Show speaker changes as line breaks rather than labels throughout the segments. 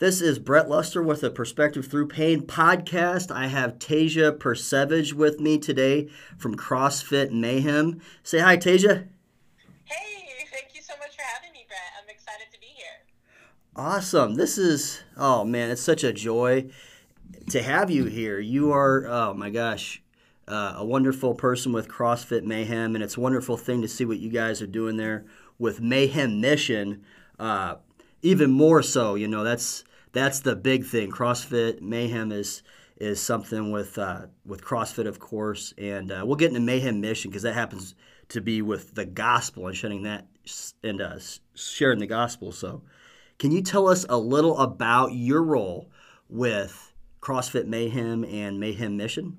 This is Brett Luster with the Perspective Through Pain podcast. I have Tasia Percevecz with me today from CrossFit Mayhem. Say hi, Tasia.
Hey, thank you so much for having me, Brett. I'm excited to be here.
Awesome. This is, oh man, it's such a joy to have you here. You are, oh my gosh, uh, a wonderful person with CrossFit Mayhem, and it's a wonderful thing to see what you guys are doing there with Mayhem Mission. Uh, even more so, you know, that's that's the big thing. CrossFit Mayhem is is something with uh, with CrossFit, of course, and uh, we'll get into Mayhem Mission because that happens to be with the gospel and sharing that and uh, sharing the gospel. So, can you tell us a little about your role with CrossFit Mayhem and Mayhem Mission?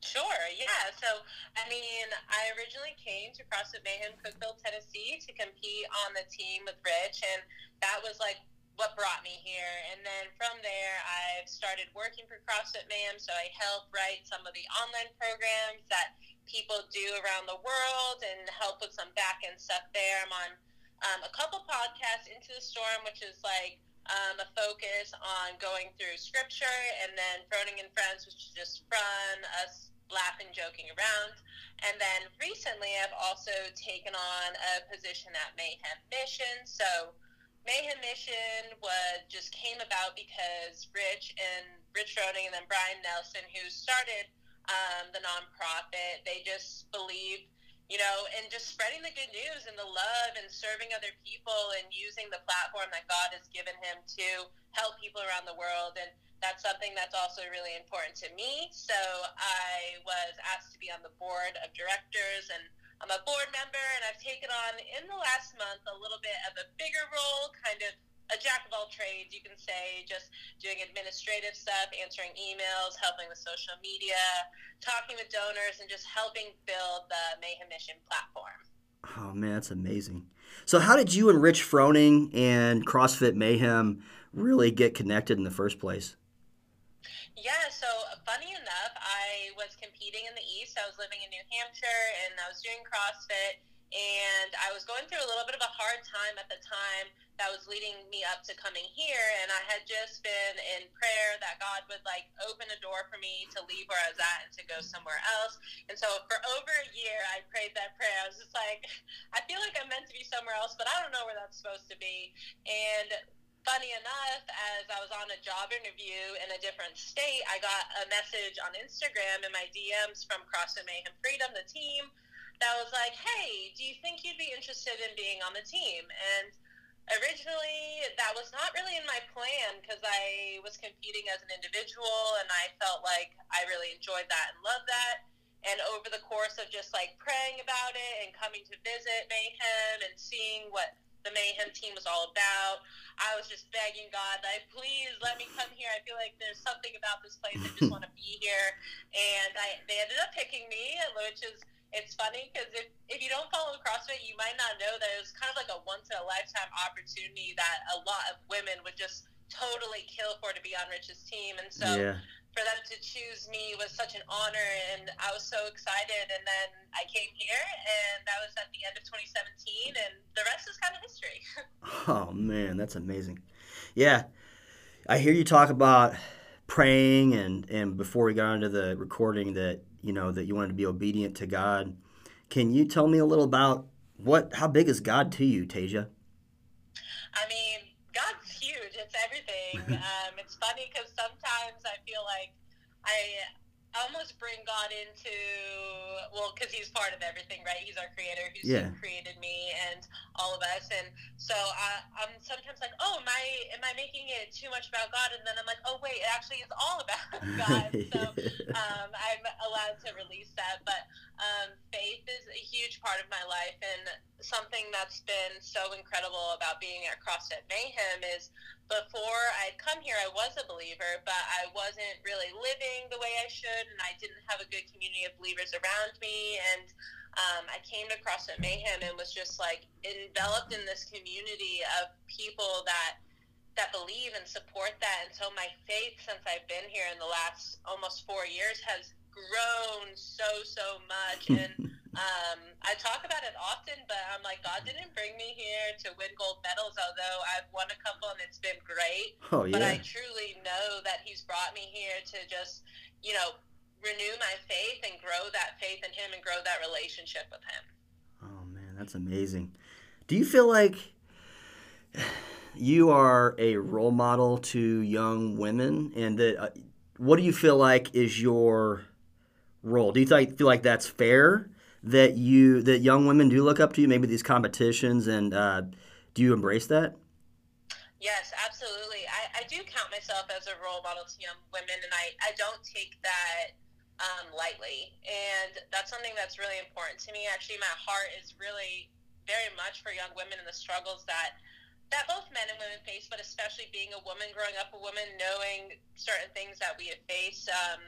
Sure. Yeah. So, I mean, I originally came to CrossFit Mayhem Cookeville, Tennessee, to compete on the team with Rich, and that was like what brought me here. And then from there, I've started working for CrossFit Mayhem. So I help write some of the online programs that people do around the world and help with some back end stuff there. I'm on um, a couple podcasts, Into the Storm, which is like um, a focus on going through scripture, and then Froning and Friends, which is just fun, us laughing, joking around. And then recently, I've also taken on a position at Mayhem Mission. So Mayhem Mission was just came about because Rich and Rich Froning and then Brian Nelson, who started um, the nonprofit, they just believed, you know, in just spreading the good news and the love and serving other people and using the platform that God has given him to help people around the world. And that's something that's also really important to me. So I was asked to be on the board of directors and I'm a board member, and I've taken on in the last month a little bit of a bigger role, kind of a jack of all trades, you can say, just doing administrative stuff, answering emails, helping with social media, talking with donors, and just helping build the Mayhem Mission platform.
Oh man, that's amazing. So, how did you and Rich Froning and CrossFit Mayhem really get connected in the first place?
Yeah, so funny enough, I was competing in the East. I was living in New Hampshire and I was doing CrossFit. And I was going through a little bit of a hard time at the time that was leading me up to coming here. And I had just been in prayer that God would like open a door for me to leave where I was at and to go somewhere else. And so for over a year, I prayed that prayer. I was just like, I feel like I'm meant to be somewhere else, but I don't know where that's supposed to be. And funny enough, as I was on a job interview in a different state, I got a message on Instagram in my DMs from CrossFit Mayhem Freedom, the team, that was like, hey, do you think you'd be interested in being on the team? And originally, that was not really in my plan because I was competing as an individual and I felt like I really enjoyed that and loved that. And over the course of just like praying about it and coming to visit Mayhem and seeing what the Mayhem team was all about. I was just begging God, like, please let me come here. I feel like there's something about this place. I just want to be here. And I, they ended up picking me, which is, it's funny because if, if you don't follow CrossFit, you might not know that it was kind of like a once in a lifetime opportunity that a lot of women would just totally kill for to be on Rich's team. And so yeah for them to choose me was such an honor, and I was so excited. And then I came here, and that was at the end of 2017, and the rest is kind of history.
oh man, that's amazing. Yeah, I hear you talk about praying, and and before we got into the recording, that you know that you wanted to be obedient to God. Can you tell me a little about what? How big is God to you, Tasia?
I mean, God's huge. It's everything. um, it's funny because sometimes I feel like I almost bring God into well because he's part of everything right? He's our creator who's yeah. created me and all of us. And so I, I'm sometimes like oh am I am I making it too much about God? And then I'm like oh wait it actually is all about God. So um, I'm allowed to release that. But um, faith is a huge part of my life. And something that's been so incredible about being at CrossFit Mayhem is before I'd come here, I was a believer, but I wasn't really living the way I should, and I didn't have a good community of believers around me. And um, I came to CrossFit Mayhem and was just like enveloped in this community of people that that believe and support that. And so my faith, since I've been here in the last almost four years, has grown so so much and. Um, I talk about it often, but I'm like, God didn't bring me here to win gold medals, although I've won a couple and it's been great.
Oh, yeah.
But I truly know that He's brought me here to just, you know, renew my faith and grow that faith in Him and grow that relationship with Him.
Oh, man, that's amazing. Do you feel like you are a role model to young women and that uh, what do you feel like is your role do you th- feel like that's fair that you that young women do look up to you maybe these competitions and uh, do you embrace that?
Yes absolutely. I, I do count myself as a role model to young women and i, I don't take that um, lightly. And that's something that's really important to me. Actually my heart is really very much for young women and the struggles that that both men and women face, but especially being a woman, growing up a woman, knowing certain things that we have faced, um,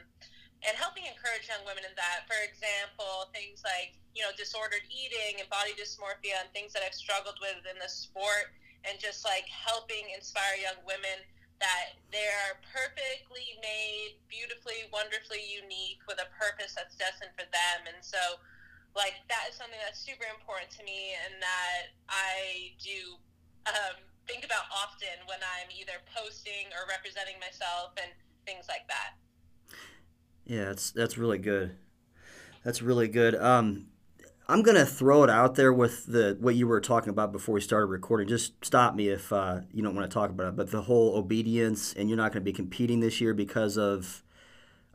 and helping encourage young women in that. For example, things like you know disordered eating and body dysmorphia and things that I've struggled with in the sport, and just like helping inspire young women that they are perfectly made, beautifully, wonderfully unique with a purpose that's destined for them, and so. Like that is something that's super important to me, and that I do um, think about often when I'm either posting or representing myself and things like that.
Yeah, that's that's really good. That's really good. Um, I'm gonna throw it out there with the what you were talking about before we started recording. Just stop me if uh, you don't want to talk about it. But the whole obedience, and you're not going to be competing this year because of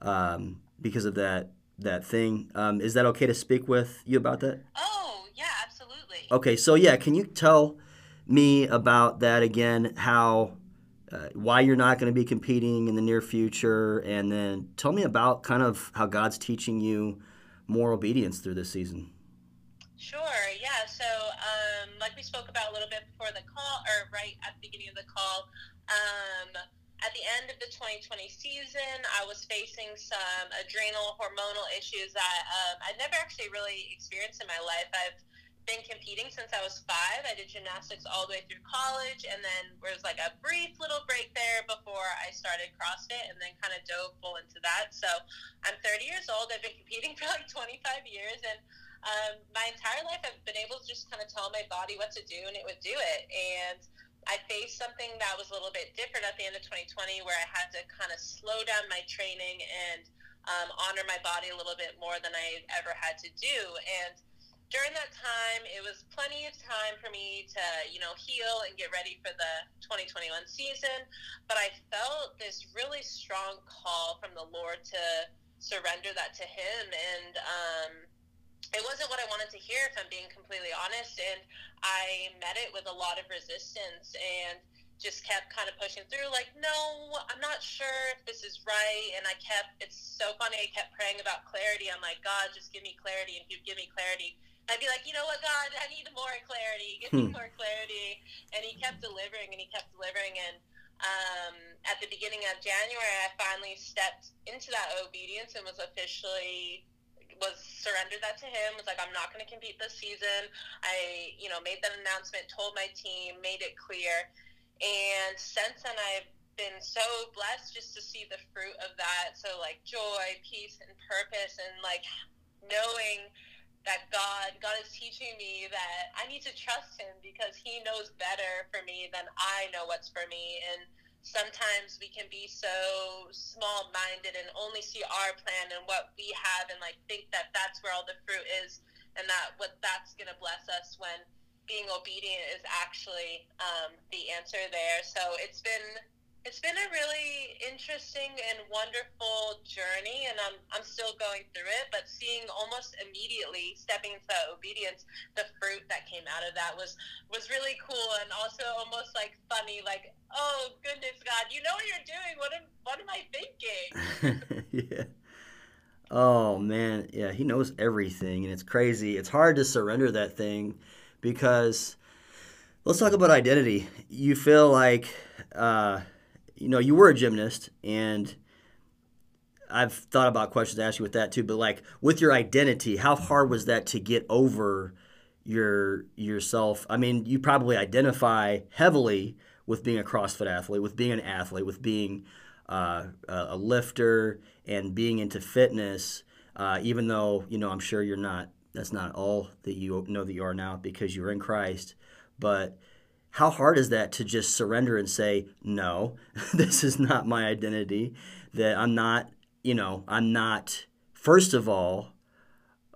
um, because of that that thing. Um, is that okay to speak with you about that?
Oh yeah, absolutely.
Okay, so yeah, can you tell me about that again? How, uh, why you're not going to be competing in the near future, and then tell me about kind of how God's teaching you more obedience through this season.
Sure. Yeah. So, um, like we spoke about a little bit before the call, or right at the beginning of the call, um, at the end of the 2020 season, I was facing some adrenal hormonal issues that um, I'd never actually really experienced in my life. I've been competing since I was five. I did gymnastics all the way through college, and then there was like a brief little break there before I started CrossFit, and then kind of dove full into that. So I'm 30 years old. I've been competing for like 25 years, and um, my entire life I've been able to just kind of tell my body what to do, and it would do it. And I faced something that was a little bit different at the end of 2020, where I had to kind of slow down my training and um, honor my body a little bit more than I ever had to do, and during that time, it was plenty of time for me to, you know, heal and get ready for the 2021 season. But I felt this really strong call from the Lord to surrender that to Him. And um, it wasn't what I wanted to hear, if I'm being completely honest. And I met it with a lot of resistance and just kept kind of pushing through, like, no, I'm not sure if this is right. And I kept, it's so funny, I kept praying about clarity. I'm like, God, just give me clarity. And He'd give me clarity I'd be like, you know what, God, I need more clarity. Give me hmm. more clarity. And he kept delivering and he kept delivering. And um, at the beginning of January, I finally stepped into that obedience and was officially was surrendered that to him. Was like, I'm not going to compete this season. I, you know, made that announcement, told my team, made it clear. And since then, I've been so blessed just to see the fruit of that. So like joy, peace, and purpose, and like knowing that God God is teaching me that I need to trust him because he knows better for me than I know what's for me. And sometimes we can be so small minded and only see our plan and what we have and like think that that's where all the fruit is and that what that's going to bless us when being obedient is actually um, the answer there. So it's been it's been a really interesting and wonderful journey, and I'm, I'm still going through it. But seeing almost immediately stepping into that obedience, the fruit that came out of that was was really cool, and also almost like funny. Like, oh goodness, God, you know what you're doing. What am what am I thinking?
yeah. Oh man, yeah, he knows everything, and it's crazy. It's hard to surrender that thing because let's talk about identity. You feel like. Uh, you know, you were a gymnast, and I've thought about questions to ask you with that too. But like with your identity, how hard was that to get over your yourself? I mean, you probably identify heavily with being a CrossFit athlete, with being an athlete, with being uh, a lifter, and being into fitness. Uh, even though you know, I'm sure you're not That's not all that you know that you are now because you're in Christ. But how hard is that to just surrender and say, no, this is not my identity, that I'm not, you know, I'm not, first of all,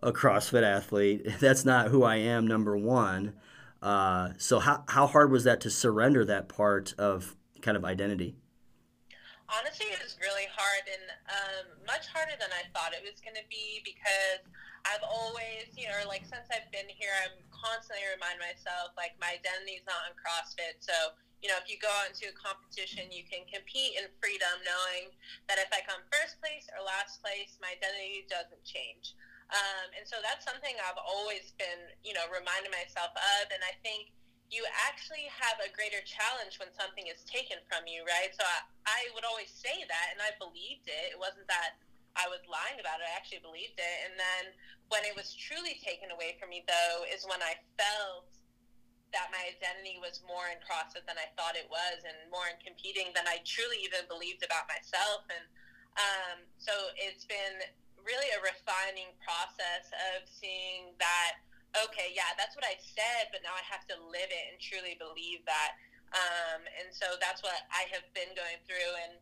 a CrossFit athlete. That's not who I am, number one. Uh, so, how, how hard was that to surrender that part of kind of identity?
Honestly, it was really hard and um, much harder than I thought it was going to be because I've always, you know, like since I've been here, I'm constantly remind myself like my identity is not in CrossFit. So, you know, if you go out into a competition, you can compete in freedom, knowing that if I come first place or last place, my identity doesn't change. Um, and so that's something I've always been, you know, reminding myself of. And I think you actually have a greater challenge when something is taken from you, right? So I, I would always say that, and I believed it. It wasn't that I was lying about it. I actually believed it. And then when it was truly taken away from me, though, is when I felt that my identity was more in CrossFit than I thought it was, and more in competing than I truly even believed about myself. And um, so it's been really a refining process of seeing that. Okay, yeah, that's what I said, but now I have to live it and truly believe that. Um, and so that's what I have been going through, and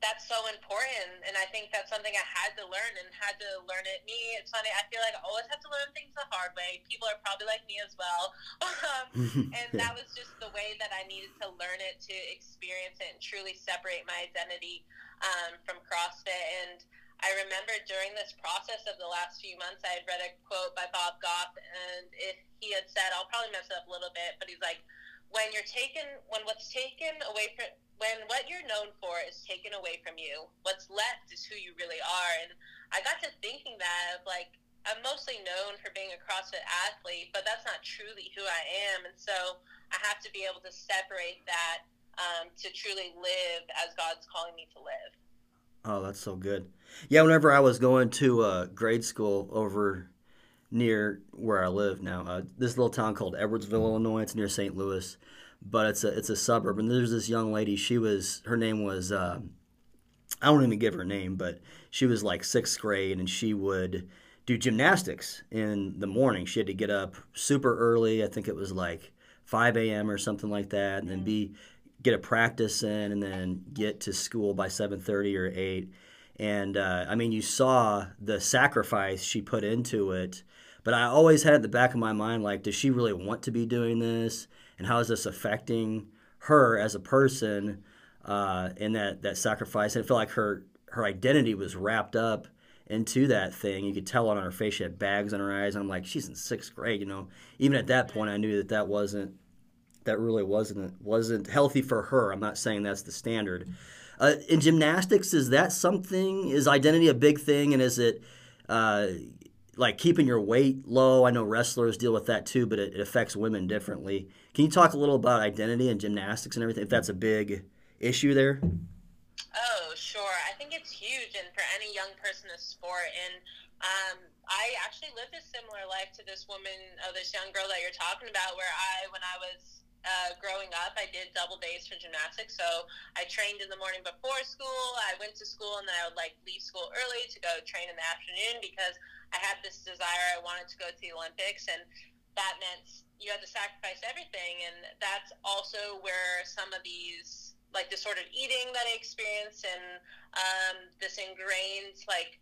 that's so important and i think that's something i had to learn and had to learn it. Me it's funny i feel like i always have to learn things the hard way. People are probably like me as well. Um, and that was just the way that i needed to learn it to experience it and truly separate my identity um, from crossfit. And I remember during this process of the last few months, I had read a quote by Bob Goff, and it, he had said, I'll probably mess it up a little bit, but he's like, when you're taken, when what's taken away from, when what you're known for is taken away from you, what's left is who you really are. And I got to thinking that of like, I'm mostly known for being a CrossFit athlete, but that's not truly who I am. And so I have to be able to separate that um, to truly live as God's calling me to live.
Oh, that's so good. Yeah, whenever I was going to uh, grade school over near where I live now, uh, this little town called Edwardsville, Illinois, it's near St. Louis but it's a it's a suburb. And there's this young lady. She was her name was uh, I won't even give her name, but she was like sixth grade, and she would do gymnastics in the morning. She had to get up super early. I think it was like 5 a.m. or something like that, and then be get a practice in, and then get to school by 7:30 or 8. And uh, I mean, you saw the sacrifice she put into it. But I always had at the back of my mind, like, does she really want to be doing this? and how is this affecting her as a person uh, in that that sacrifice? And I feel like her her identity was wrapped up into that thing. You could tell on her face she had bags on her eyes. And I'm like, she's in sixth grade, you know. Even at that point, I knew that that wasn't that really wasn't wasn't healthy for her. I'm not saying that's the standard. Uh, in gymnastics, is that something? Is identity a big thing, and is it uh, like keeping your weight low? I know wrestlers deal with that too, but it, it affects women differently. Can you talk a little about identity and gymnastics and everything, if that's a big issue there?
Oh, sure. I think it's huge, and for any young person in sport. And um, I actually lived a similar life to this woman, uh, this young girl that you're talking about, where I, when I was uh, growing up, I did double days for gymnastics. So I trained in the morning before school. I went to school, and then I would like leave school early to go train in the afternoon because I had this desire. I wanted to go to the Olympics, and that meant you had to sacrifice everything, and that's also where some of these like disordered eating that I experienced and um, this ingrained like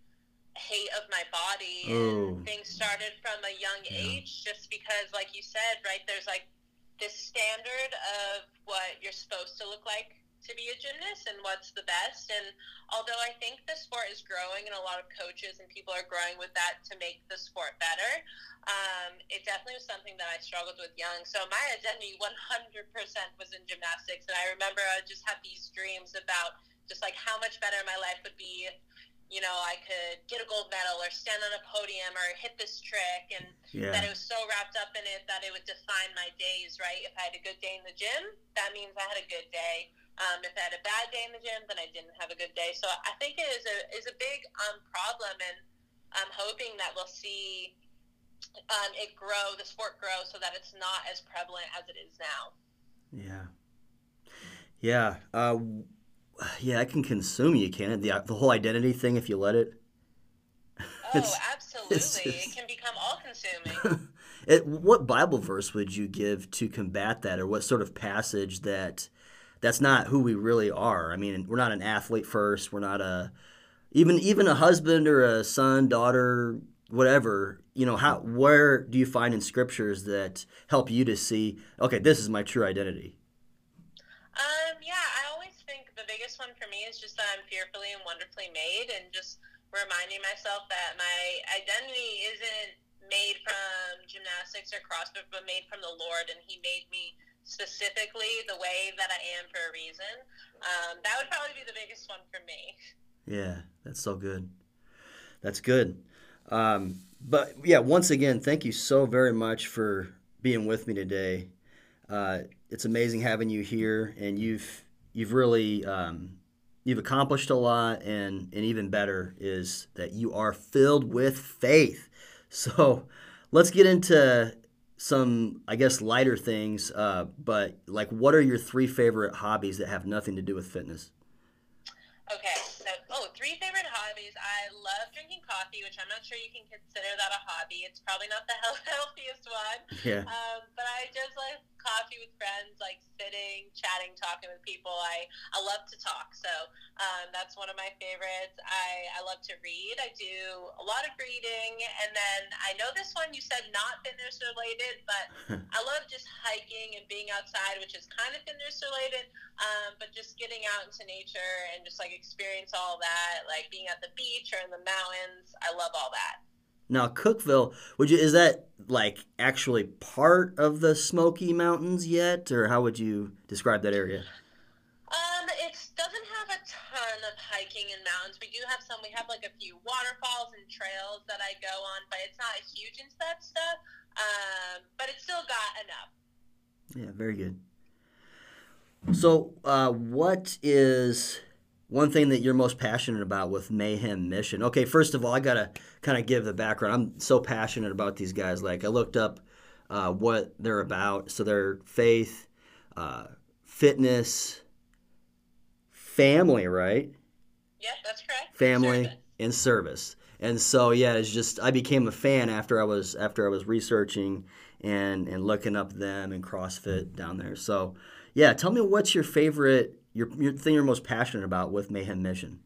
hate of my body and things started from a young yeah. age just because like you said right there's like this standard of what you're supposed to look like to be a gymnast and what's the best. And although I think the sport is growing and a lot of coaches and people are growing with that to make the sport better, um, it definitely was something that I struggled with young. So my identity 100% was in gymnastics. And I remember I just had these dreams about just like how much better my life would be you know, I could get a gold medal or stand on a podium or hit this trick, and yeah. that it was so wrapped up in it that it would define my days, right? If I had a good day in the gym, that means I had a good day. Um, if I had a bad day in the gym, then I didn't have a good day. So I think it is a is a big um, problem, and I'm hoping that we'll see um, it grow, the sport grow, so that it's not as prevalent as it is now.
Yeah, yeah, uh, yeah. I can consume you, can it? The the whole identity thing, if you let it.
Oh, absolutely! Just... It can become all consuming.
it, what Bible verse would you give to combat that, or what sort of passage that that's not who we really are? I mean, we're not an athlete first. We're not a even even a husband or a son, daughter, whatever. You know, how where do you find in scriptures that help you to see? Okay, this is my true identity.
Um, yeah, I always think the biggest one for me is just that I'm fearfully and wonderfully made, and just reminding myself that my identity isn't made from gymnastics or CrossFit, but made from the Lord, and He made me specifically the way that I am for a reason. Um, that would probably be the biggest one for me.
Yeah, that's so good. That's good. Um, but yeah, once again, thank you so very much for being with me today. Uh, it's amazing having you here, and you've you've really um, you've accomplished a lot, and and even better is that you are filled with faith. So let's get into some, I guess, lighter things. Uh, but like, what are your three favorite hobbies that have nothing to do with fitness?
Okay, so oh, three favorite hobbies. I love drinking coffee, which I'm not sure you can consider that a hobby. It's probably not the healthiest one.
Yeah.
Um, but I just like coffee with friends, like sitting, chatting, talking with people. I, I love to talk. So um, that's one of my favorites. I, I love to read. I do a lot of reading. And then I know this one you said not fitness related, but I love just hiking and being outside, which is kind of fitness related. Um, but just getting out into nature and just like experience all that, like being at the beach or in the mountains. I love all that.
Now, Cookeville, would you is that like actually part of the Smoky Mountains yet, or how would you describe that area?
Um, it doesn't have a ton of hiking and mountains. We do have some. We have like a few waterfalls and trails that I go on, but it's not huge into that stuff. Um, but it's still got enough.
Yeah, very good. So, uh, what is one thing that you're most passionate about with Mayhem Mission? Okay, first of all, I gotta kind of give the background. I'm so passionate about these guys. Like, I looked up uh, what they're about. So, they're faith, uh, fitness, family, right?
Yeah, that's correct.
Family
Service.
and service. And so, yeah, it's just I became a fan after I was after I was researching and and looking up them and CrossFit down there. So, yeah, tell me what's your favorite your your thing you're most passionate about with Mayhem Mission.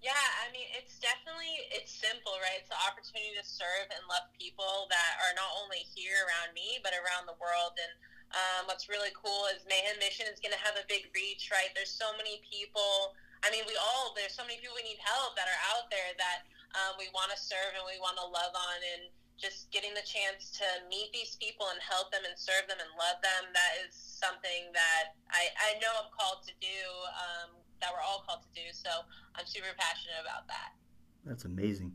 Yeah, I mean, it's definitely it's simple, right? It's the opportunity to serve and love people that are not only here around me but around the world. And um, what's really cool is Mayhem Mission is going to have a big reach, right? There's so many people. I mean, we all there's so many people we need help that are out there that um, we want to serve and we want to love on and just getting the chance to meet these people and help them and serve them and love them that is something that i, I know i'm called to do um, that we're all called to do so i'm super passionate about that
That's amazing.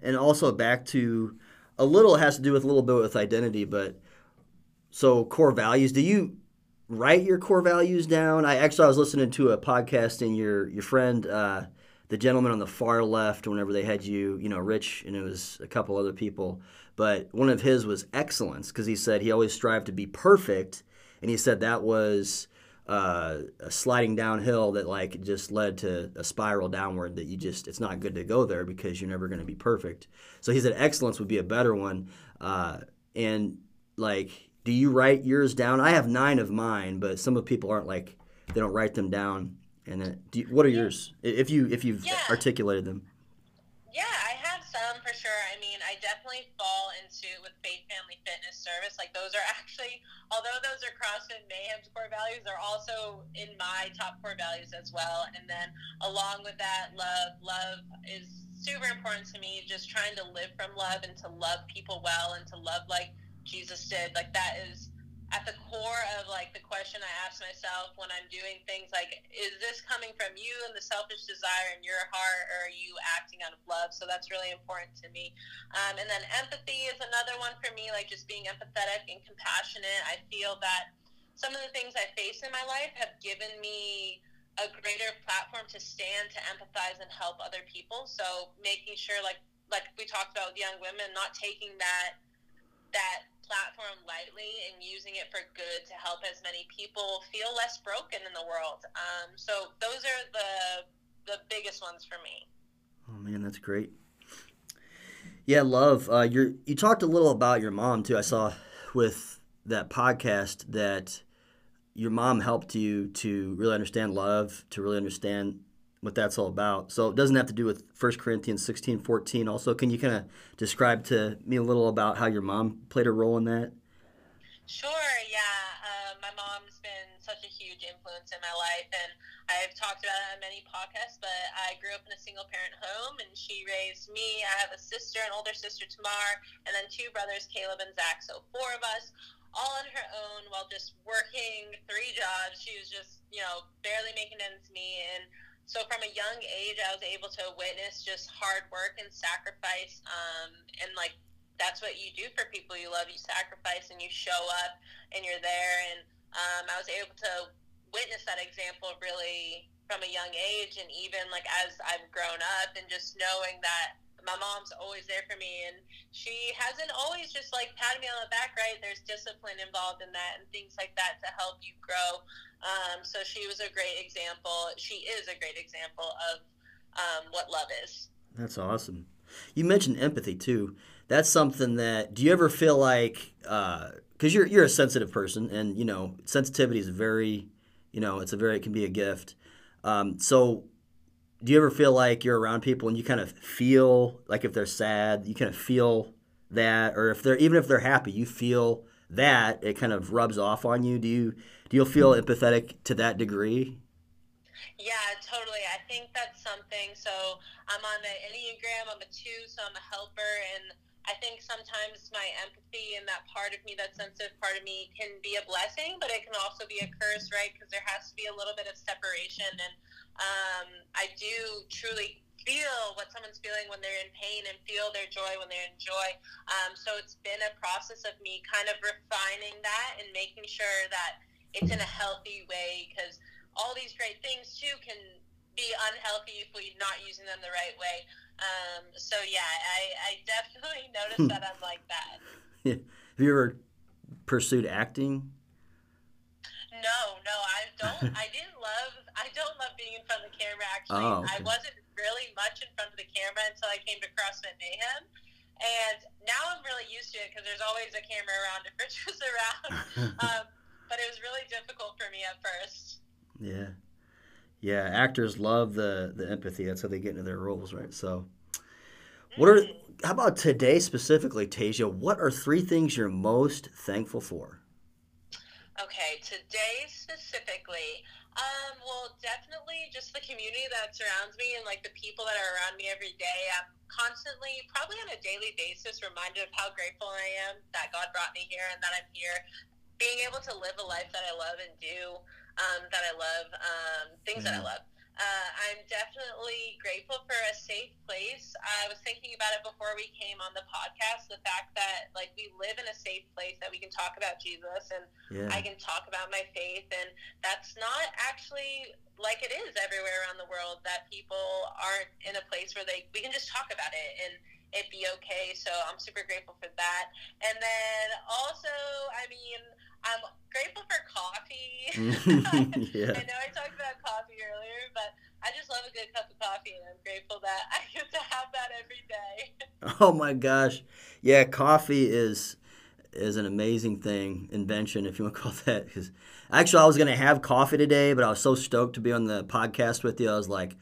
And also back to a little has to do with a little bit with identity, but so core values. Do you write your core values down? I actually I was listening to a podcast and your your friend uh, the gentleman on the far left whenever they had you, you know, Rich and it was a couple other people, but one of his was excellence because he said he always strived to be perfect and he said that was uh, a sliding downhill that like just led to a spiral downward that you just it's not good to go there because you're never going to be perfect. So he said excellence would be a better one uh, and like do you write yours down? I have nine of mine but some of people aren't like they don't write them down and then, do you, what are yours if you if you've
Yeah.
articulated them
Yeah, I have some for sure. I mean, I definitely fall into with faith, family, fitness, service. Like those are actually, although those are CrossFit and Mayhem's core values, they're also in my top core values as well. And then along with that, love. Love is super important to me. Just trying to live from love and to love people well and to love like Jesus did. Like that is at the core of like the question I ask myself when I'm doing things like, is this coming from you and the selfish desire in your heart, or are you acting out of love? So that's really important to me. Um, and then empathy is another one for me, like just being empathetic and compassionate. I feel that some of the things I face in my life have given me a greater platform to stand, to empathize, and help other people. So making sure, like like we talked about with young women, not taking that that platform lightly and using it for good to help as many people feel less broken in the world. Um, so those are the the biggest ones for me.
oh man that's great Yeah, love. Uh, you you talked a little about your mom too. I saw with that podcast that your mom helped you to really understand love, to really understand what that's all about. So it doesn't have to do with 1 Corinthians 16, 14. Also, can you kind of describe to me a little about how your mom played a role in that?
Sure, yeah. Uh, my mom's been such a huge influence in my life, and I've talked about it on many podcasts, but I grew up in a single parent home, and she raised me. I have a sister, an older sister, Tamar, and then two brothers, Caleb and Zach. So four of us, all on her own while just working three jobs. She was just, you know, barely making ends meet. And so from a young age, I was able to witness just hard work and sacrifice. Um, and like, that's what you do for people you love. You sacrifice and you show up and you're there. And um, I was able to witness that example really from a young age. And even like as I've grown up and just knowing that my mom's always there for me and she hasn't always just like patted me on the back right there's discipline involved in that and things like that to help you grow um, so she was a great example. She is a great example of um, what love is.
That's awesome. You mentioned empathy too. That's something that do you ever feel like because uh, you're you're a sensitive person and you know sensitivity is very you know it's a very it can be a gift. Um, so do you ever feel like you're around people and you kind of feel like if they're sad, you kind of feel that, or if they're even if they're happy, you feel that it kind of rubs off on you. Do you do you feel empathetic to that degree?
Yeah, totally. I think that's something. So I'm on the Enneagram. I'm a two, so I'm a helper, and I think sometimes my empathy and that part of me, that sensitive part of me, can be a blessing, but it can also be a curse, right? Because there has to be a little bit of separation and um, I do truly feel what someone's feeling when they're in pain and feel their joy when they're in joy. Um, so it's been a process of me kind of refining that and making sure that it's in a healthy way because all these great things too can be unhealthy if we're not using them the right way. Um, so yeah, I, I definitely noticed that I'm like that.
Yeah. Have you ever pursued acting?
No, no, I don't. I didn't love. I don't love being in front of the camera. Actually, oh, okay. I wasn't really much in front of the camera until I came to CrossFit Mayhem, and now I'm really used to it because there's always a camera around if Richard's around. um, but it was really difficult for me at first.
Yeah, yeah. Actors love the the empathy. That's how they get into their roles, right? So. What are mm-hmm. how about today specifically, Tasia? What are three things you're most thankful for?
Okay, today specifically, um, well, definitely just the community that surrounds me and like the people that are around me every day. I'm constantly, probably on a daily basis, reminded of how grateful I am that God brought me here and that I'm here. Being able to live a life that I love and do um, that I love, um, things that I love. Uh, I'm definitely grateful for a safe place. I was thinking about it before we came on the podcast. The fact that like we live in a safe place that we can talk about Jesus and yeah. I can talk about my faith, and that's not actually like it is everywhere around the world. That people aren't in a place where they we can just talk about it and it be okay. So I'm super grateful for that. And then also, I mean, I'm grateful for coffee. yeah. I know I talked about coffee earlier, but I just love a good cup of coffee, and I'm grateful that I get to have that every day.
oh my gosh, yeah, coffee is is an amazing thing, invention, if you want to call that. Because actually, I was gonna have coffee today, but I was so stoked to be on the podcast with you. I was like,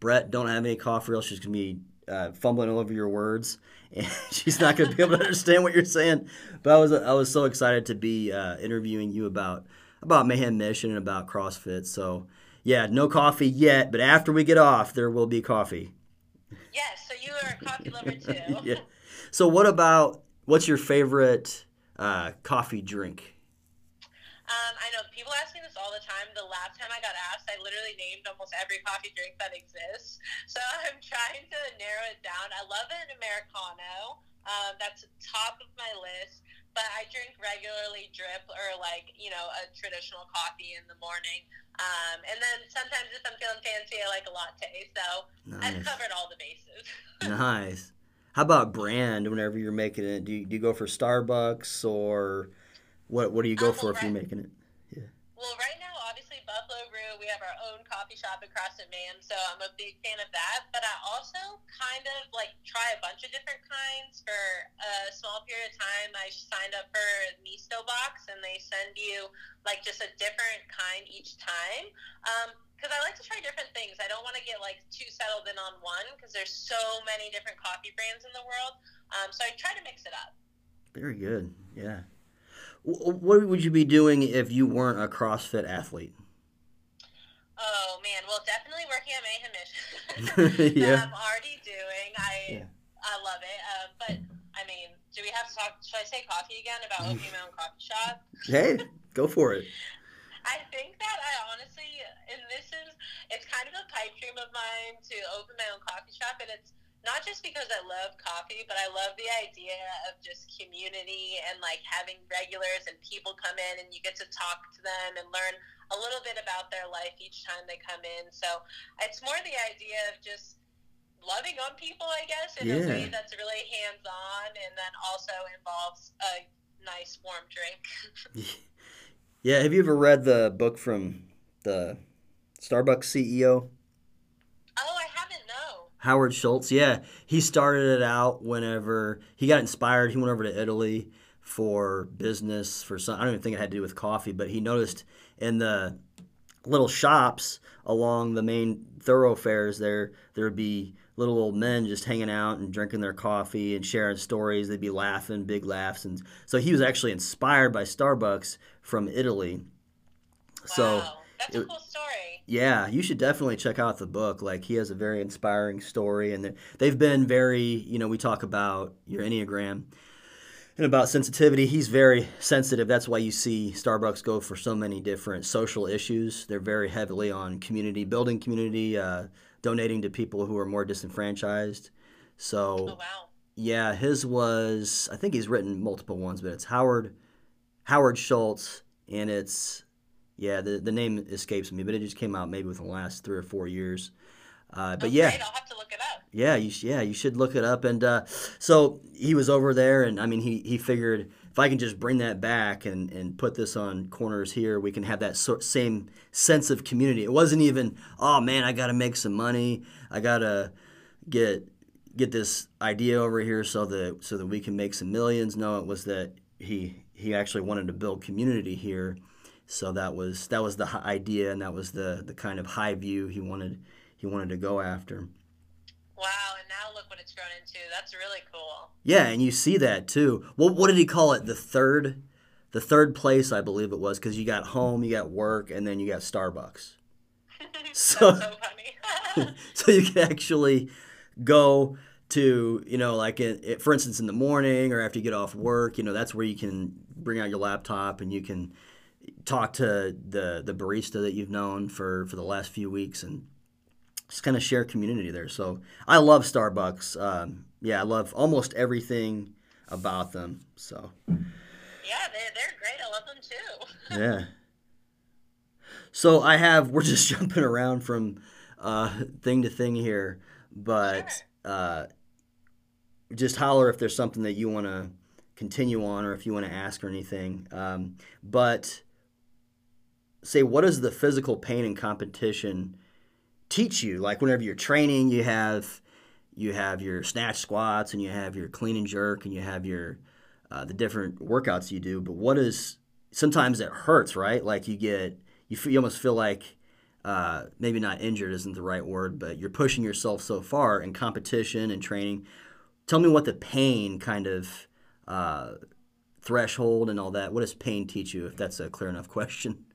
Brett, don't have any coffee, or else she's gonna be uh, fumbling all over your words, and she's not going to be able to understand what you're saying. But I was I was so excited to be uh, interviewing you about about Mayhem Mission and about CrossFit. So yeah, no coffee yet, but after we get off, there will be coffee.
Yes, so you are a coffee lover too.
yeah. So what about what's your favorite uh, coffee drink?
People ask me this all the time. The last time I got asked, I literally named almost every coffee drink that exists. So I'm trying to narrow it down. I love an Americano. Um, that's top of my list. But I drink regularly drip or like, you know, a traditional coffee in the morning. Um, and then sometimes if I'm feeling fancy, I like a latte. So nice. I've covered all the bases.
nice. How about brand whenever you're making it? Do you, do you go for Starbucks or what what do you go um, for if you're making it?
Well, right now, obviously Buffalo Brew. We have our own coffee shop across CrossFit Mayhem, so I'm a big fan of that. But I also kind of like try a bunch of different kinds for a small period of time. I signed up for Misto Box, and they send you like just a different kind each time. Um, because I like to try different things. I don't want to get like too settled in on one because there's so many different coffee brands in the world. Um, so I try to mix it up.
Very good. Yeah. What would you be doing if you weren't a CrossFit athlete?
Oh man, well, definitely working at Mayhem Mission. yeah, I'm already doing. I yeah. I love it. Uh, but I mean, do we have to talk? Should I say coffee again about opening my own coffee shop?
Hey, go for it.
I think that I honestly, and this is, it's kind of a pipe dream of mine to open my own coffee shop, and it's not just because I love coffee, but I love the idea of just community and like having regulars and people come in and you get to talk to them and learn a little bit about their life each time they come in. So it's more the idea of just loving on people, I guess, in yeah. a way that's really hands on and then also involves a nice warm drink.
yeah. Have you ever read the book from the Starbucks CEO? Oh, Howard Schultz, yeah, he started it out whenever he got inspired. He went over to Italy for business for some. I don't even think it had to do with coffee, but he noticed in the little shops along the main thoroughfares there there would be little old men just hanging out and drinking their coffee and sharing stories. They'd be laughing, big laughs, and so he was actually inspired by Starbucks from Italy.
Wow, so that's it, a cool story.
Yeah, you should definitely check out the book. Like he has a very inspiring story, and they've been very. You know, we talk about your enneagram and about sensitivity. He's very sensitive. That's why you see Starbucks go for so many different social issues. They're very heavily on community building, community, uh, donating to people who are more disenfranchised. So,
oh, wow.
yeah, his was. I think he's written multiple ones, but it's Howard Howard Schultz, and it's yeah, the, the name escapes me, but it just came out maybe within the last three or four years. Uh, but yeah.
I'll have to look it up.
Yeah, you yeah you should look it up. And uh, so he was over there, and I mean he he figured if I can just bring that back and and put this on corners here, we can have that sort same sense of community. It wasn't even oh man, I got to make some money, I gotta get get this idea over here so that so that we can make some millions. No, it was that he he actually wanted to build community here so that was that was the idea, and that was the the kind of high view he wanted he wanted to go after.
Wow! And now look what it's grown into. That's really cool.
Yeah, and you see that too. Well, what did he call it? The third, the third place, I believe it was, because you got home, you got work, and then you got Starbucks.
so, so funny.
so you can actually go to you know like it, it, for instance in the morning or after you get off work you know that's where you can bring out your laptop and you can talk to the the barista that you've known for for the last few weeks and just kind of share community there. So I love Starbucks. Um, yeah, I love almost everything about them. So
yeah, they they're great. I love them too.
yeah. So I have we're just jumping around from uh, thing to thing here, but sure. uh, just holler if there's something that you want to continue on or if you want to ask or anything. Um, but say what does the physical pain and competition teach you? Like whenever you're training, you have you have your snatch squats and you have your clean and jerk and you have your uh, the different workouts you do. But what is sometimes it hurts, right? Like you get you, feel, you almost feel like uh, maybe not injured isn't the right word, but you're pushing yourself so far in competition and training. Tell me what the pain kind of uh, threshold and all that. What does pain teach you? If that's a clear enough question.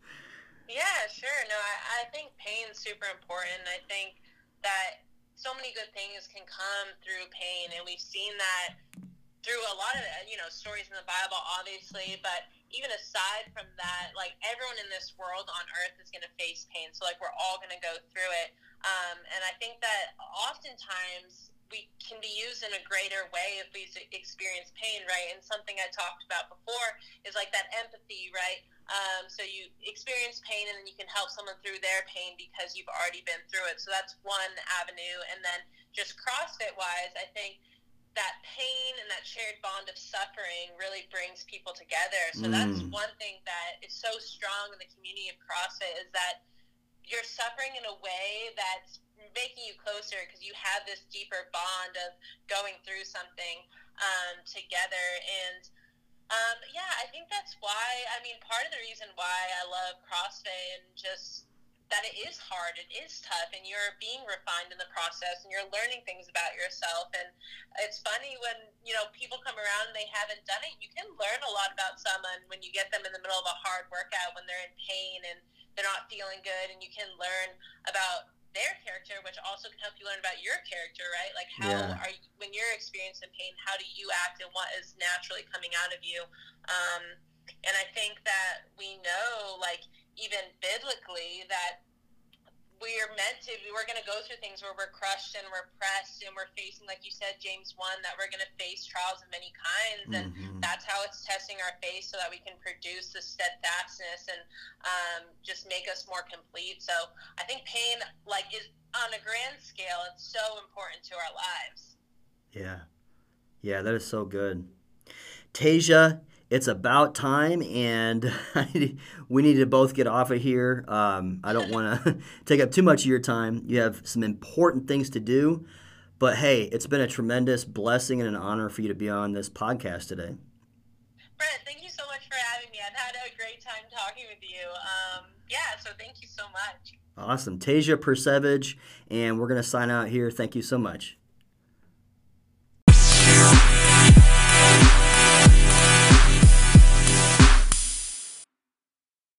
Yeah, sure. No, I, I think pain is super important. I think that so many good things can come through pain, and we've seen that through a lot of you know stories in the Bible, obviously. But even aside from that, like everyone in this world on earth is going to face pain. So like we're all going to go through it. Um, and I think that oftentimes we can be used in a greater way if we experience pain, right? And something I talked about before is like that empathy, right? Um, so you experience pain and then you can help someone through their pain because you've already been through it. So that's one avenue. And then just CrossFit wise, I think that pain and that shared bond of suffering really brings people together. So mm. that's one thing that is so strong in the community of CrossFit is that you're suffering in a way that's making you closer because you have this deeper bond of going through something um, together. And um, yeah, I think that's why. I mean, part of the reason why I love CrossFit and just that it is hard, it is tough, and you're being refined in the process, and you're learning things about yourself. And it's funny when you know people come around and they haven't done it. You can learn a lot about someone when you get them in the middle of a hard workout when they're in pain and they're not feeling good, and you can learn about their character, which also can help you learn about your character, right? Like how yeah. are you, when you're experiencing pain, how do you act, and what is naturally coming out of you? Um, and I think that we know, like even biblically that we are meant to we're going to go through things where we're crushed and we're pressed and we're facing like you said james 1 that we're going to face trials of many kinds and mm-hmm. that's how it's testing our faith so that we can produce the steadfastness and um, just make us more complete. So i think pain like is on a grand scale it's so important to our lives.
Yeah. Yeah that is so good. Tasia it's about time, and we need to both get off of here. Um, I don't want to take up too much of your time. You have some important things to do, but hey, it's been a tremendous blessing and an honor for you to be on this podcast today.
Brett, thank you so much for having me. I've had a great time talking with you. Um, yeah, so thank you so much.
Awesome. Tasia Percevecz, and we're going to sign out here. Thank you so much.